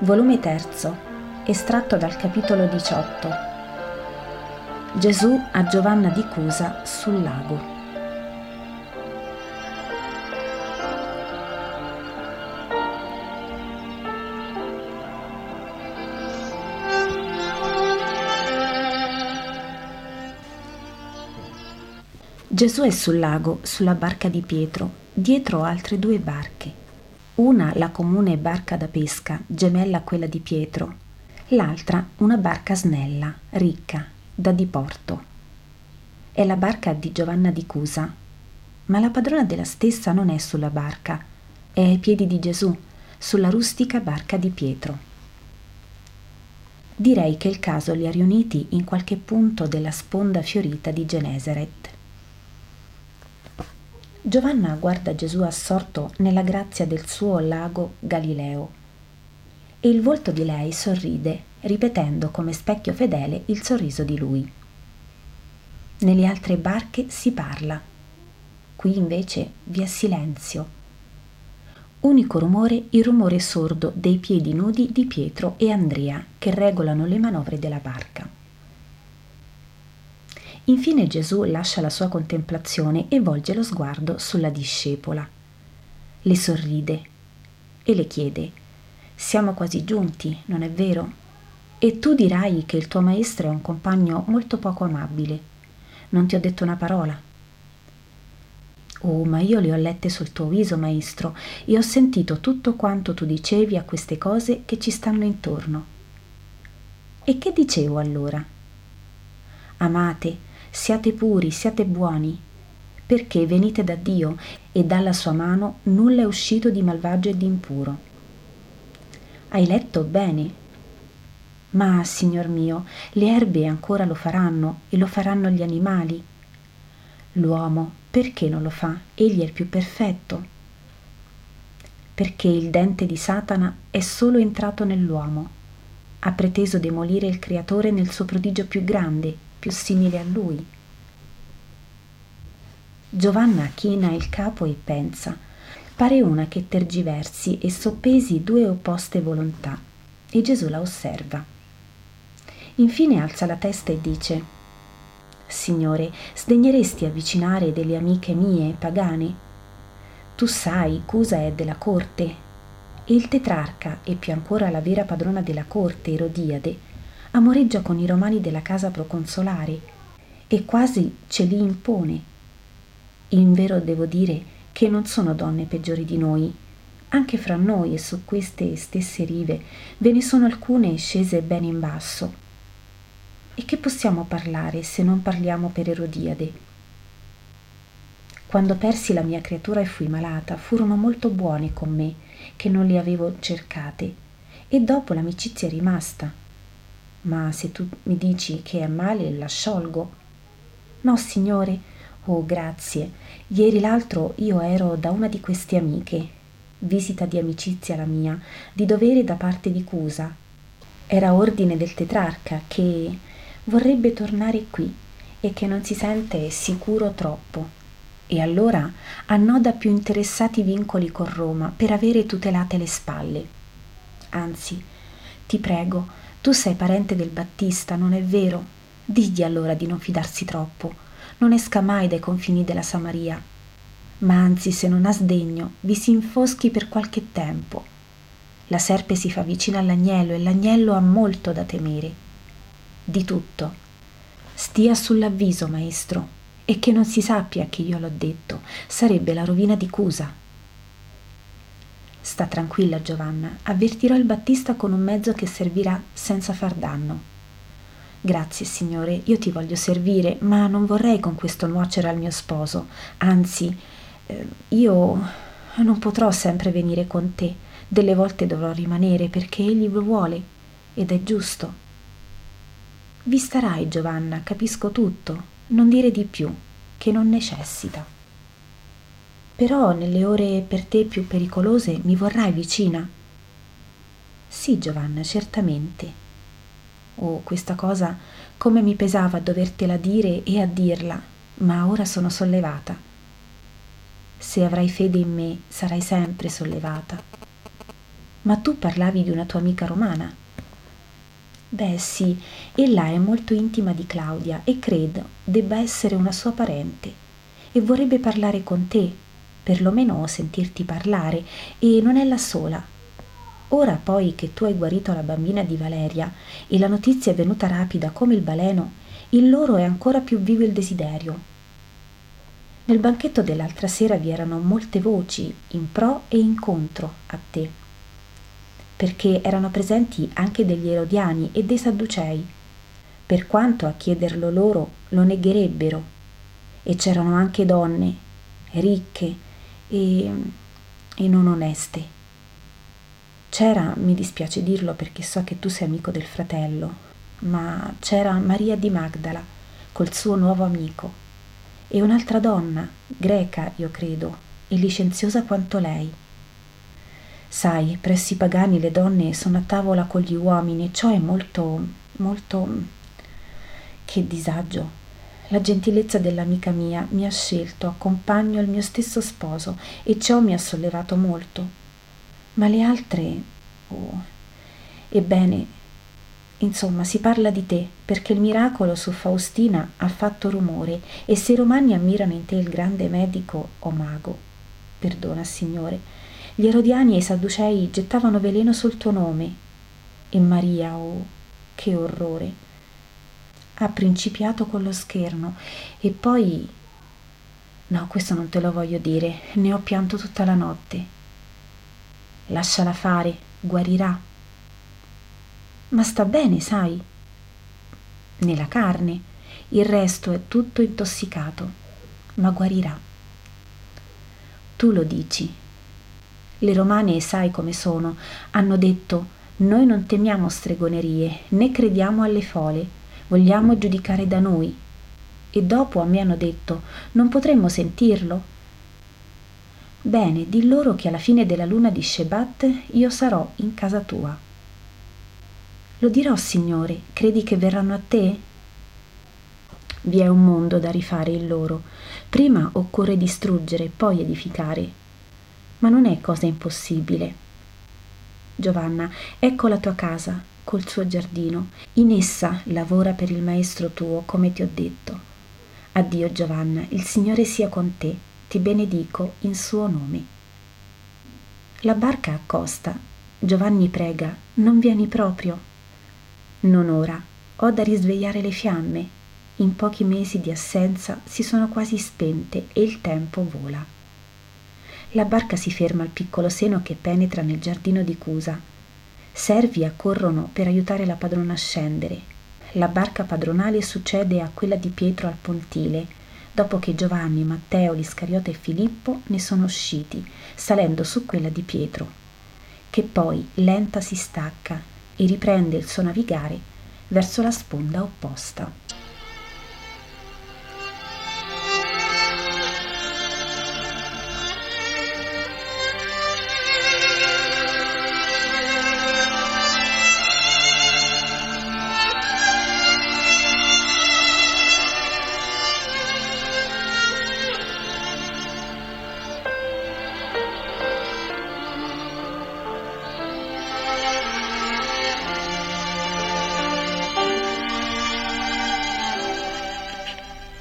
volume 3, estratto dal capitolo 18. Gesù a Giovanna di Cusa sul lago. Gesù è sul lago, sulla barca di Pietro, dietro altre due barche. Una la comune barca da pesca, gemella a quella di Pietro, l'altra una barca snella, ricca, da diporto. È la barca di Giovanna di Cusa, ma la padrona della stessa non è sulla barca, è ai piedi di Gesù, sulla rustica barca di Pietro. Direi che il caso li ha riuniti in qualche punto della sponda fiorita di Genesaret. Giovanna guarda Gesù assorto nella grazia del suo lago Galileo e il volto di lei sorride, ripetendo come specchio fedele il sorriso di lui. Nelle altre barche si parla, qui invece vi è silenzio. Unico rumore il rumore sordo dei piedi nudi di Pietro e Andrea che regolano le manovre della barca. Infine Gesù lascia la sua contemplazione e volge lo sguardo sulla discepola. Le sorride e le chiede, siamo quasi giunti, non è vero? E tu dirai che il tuo maestro è un compagno molto poco amabile. Non ti ho detto una parola. Oh, ma io le ho lette sul tuo viso, maestro, e ho sentito tutto quanto tu dicevi a queste cose che ci stanno intorno. E che dicevo allora? Amate, siate puri, siate buoni, perché venite da Dio e dalla sua mano nulla è uscito di malvagio e di impuro. Hai letto bene? Ma, Signor mio, le erbe ancora lo faranno e lo faranno gli animali. L'uomo perché non lo fa? Egli è il più perfetto. Perché il dente di Satana è solo entrato nell'uomo. Ha preteso demolire il Creatore nel suo prodigio più grande, più simile a lui. Giovanna china il capo e pensa. Pare una che tergiversi e soppesi due opposte volontà, e Gesù la osserva. Infine alza la testa e dice Signore, sdegneresti avvicinare delle amiche mie pagane? Tu sai, Cusa è della corte, e il tetrarca, e più ancora la vera padrona della corte, Erodiade, amoreggia con i romani della casa proconsolare e quasi ce li impone. In vero devo dire che non sono donne peggiori di noi. Anche fra noi e su queste stesse rive ve ne sono alcune scese bene in basso. E che possiamo parlare se non parliamo per Erodiade? Quando persi la mia creatura e fui malata, furono molto buone con me, che non le avevo cercate, e dopo l'amicizia è rimasta ma se tu mi dici che è male, la sciolgo. No, signore, oh grazie. Ieri l'altro io ero da una di queste amiche. Visita di amicizia la mia, di dovere da parte di Cusa. Era ordine del tetrarca che vorrebbe tornare qui e che non si sente sicuro troppo. E allora annoda più interessati vincoli con Roma per avere tutelate le spalle. Anzi, ti prego, tu sei parente del Battista, non è vero? Digli allora di non fidarsi troppo. Non esca mai dai confini della Samaria. Ma anzi, se non ha sdegno, vi si infoschi per qualche tempo. La serpe si fa vicina all'agnello e l'agnello ha molto da temere. Di tutto. Stia sull'avviso, maestro, e che non si sappia che io l'ho detto. Sarebbe la rovina di Cusa. Sta tranquilla Giovanna, avvertirò il Battista con un mezzo che servirà senza far danno. Grazie, Signore, io ti voglio servire, ma non vorrei con questo nuocere al mio sposo. Anzi, eh, io non potrò sempre venire con te. Delle volte dovrò rimanere perché egli lo vuole ed è giusto. Vi starai, Giovanna, capisco tutto. Non dire di più, che non necessita. Però nelle ore per te più pericolose mi vorrai vicina? Sì, Giovanna, certamente. Oh, questa cosa come mi pesava a dovertela dire e a dirla, ma ora sono sollevata. Se avrai fede in me, sarai sempre sollevata. Ma tu parlavi di una tua amica romana. Beh sì, ella è molto intima di Claudia e credo debba essere una sua parente e vorrebbe parlare con te, perlomeno sentirti parlare, e non è la sola. Ora poi che tu hai guarito la bambina di Valeria e la notizia è venuta rapida come il baleno, in loro è ancora più vivo il desiderio. Nel banchetto dell'altra sera vi erano molte voci in pro e in contro a te perché erano presenti anche degli erodiani e dei sadducei, per quanto a chiederlo loro lo negherebbero. E c'erano anche donne, ricche e, e non oneste. C'era, mi dispiace dirlo perché so che tu sei amico del fratello, ma c'era Maria di Magdala col suo nuovo amico e un'altra donna, greca io credo, e licenziosa quanto lei Sai, presso i pagani le donne sono a tavola con gli uomini e ciò è molto, molto... che disagio. La gentilezza dell'amica mia mi ha scelto a compagno il mio stesso sposo e ciò mi ha sollevato molto. Ma le altre... Oh. Ebbene, insomma, si parla di te perché il miracolo su Faustina ha fatto rumore e se i romani ammirano in te il grande medico o mago, perdona, Signore, gli erodiani e i sadducei gettavano veleno sul tuo nome. E Maria, oh, che orrore! Ha principiato con lo scherno e poi... No, questo non te lo voglio dire, ne ho pianto tutta la notte. Lasciala fare, guarirà. Ma sta bene, sai? Nella carne, il resto è tutto intossicato, ma guarirà. Tu lo dici, le romane, sai come sono, hanno detto noi non temiamo stregonerie, né crediamo alle fole, vogliamo giudicare da noi. E dopo a me hanno detto non potremmo sentirlo? Bene, di loro che alla fine della luna di Shebat io sarò in casa tua. Lo dirò, Signore, credi che verranno a te? Vi è un mondo da rifare in loro. Prima occorre distruggere, poi edificare ma non è cosa impossibile. Giovanna, ecco la tua casa col suo giardino. In essa lavora per il maestro tuo, come ti ho detto. Addio Giovanna, il Signore sia con te, ti benedico in suo nome. La barca accosta. Giovanni prega, non vieni proprio. Non ora, ho da risvegliare le fiamme. In pochi mesi di assenza si sono quasi spente e il tempo vola. La barca si ferma al piccolo seno che penetra nel giardino di Cusa. Servi accorrono per aiutare la padrona a scendere. La barca padronale succede a quella di Pietro al pontile, dopo che Giovanni, Matteo, Liscariota e Filippo ne sono usciti, salendo su quella di Pietro, che poi lenta si stacca e riprende il suo navigare verso la sponda opposta.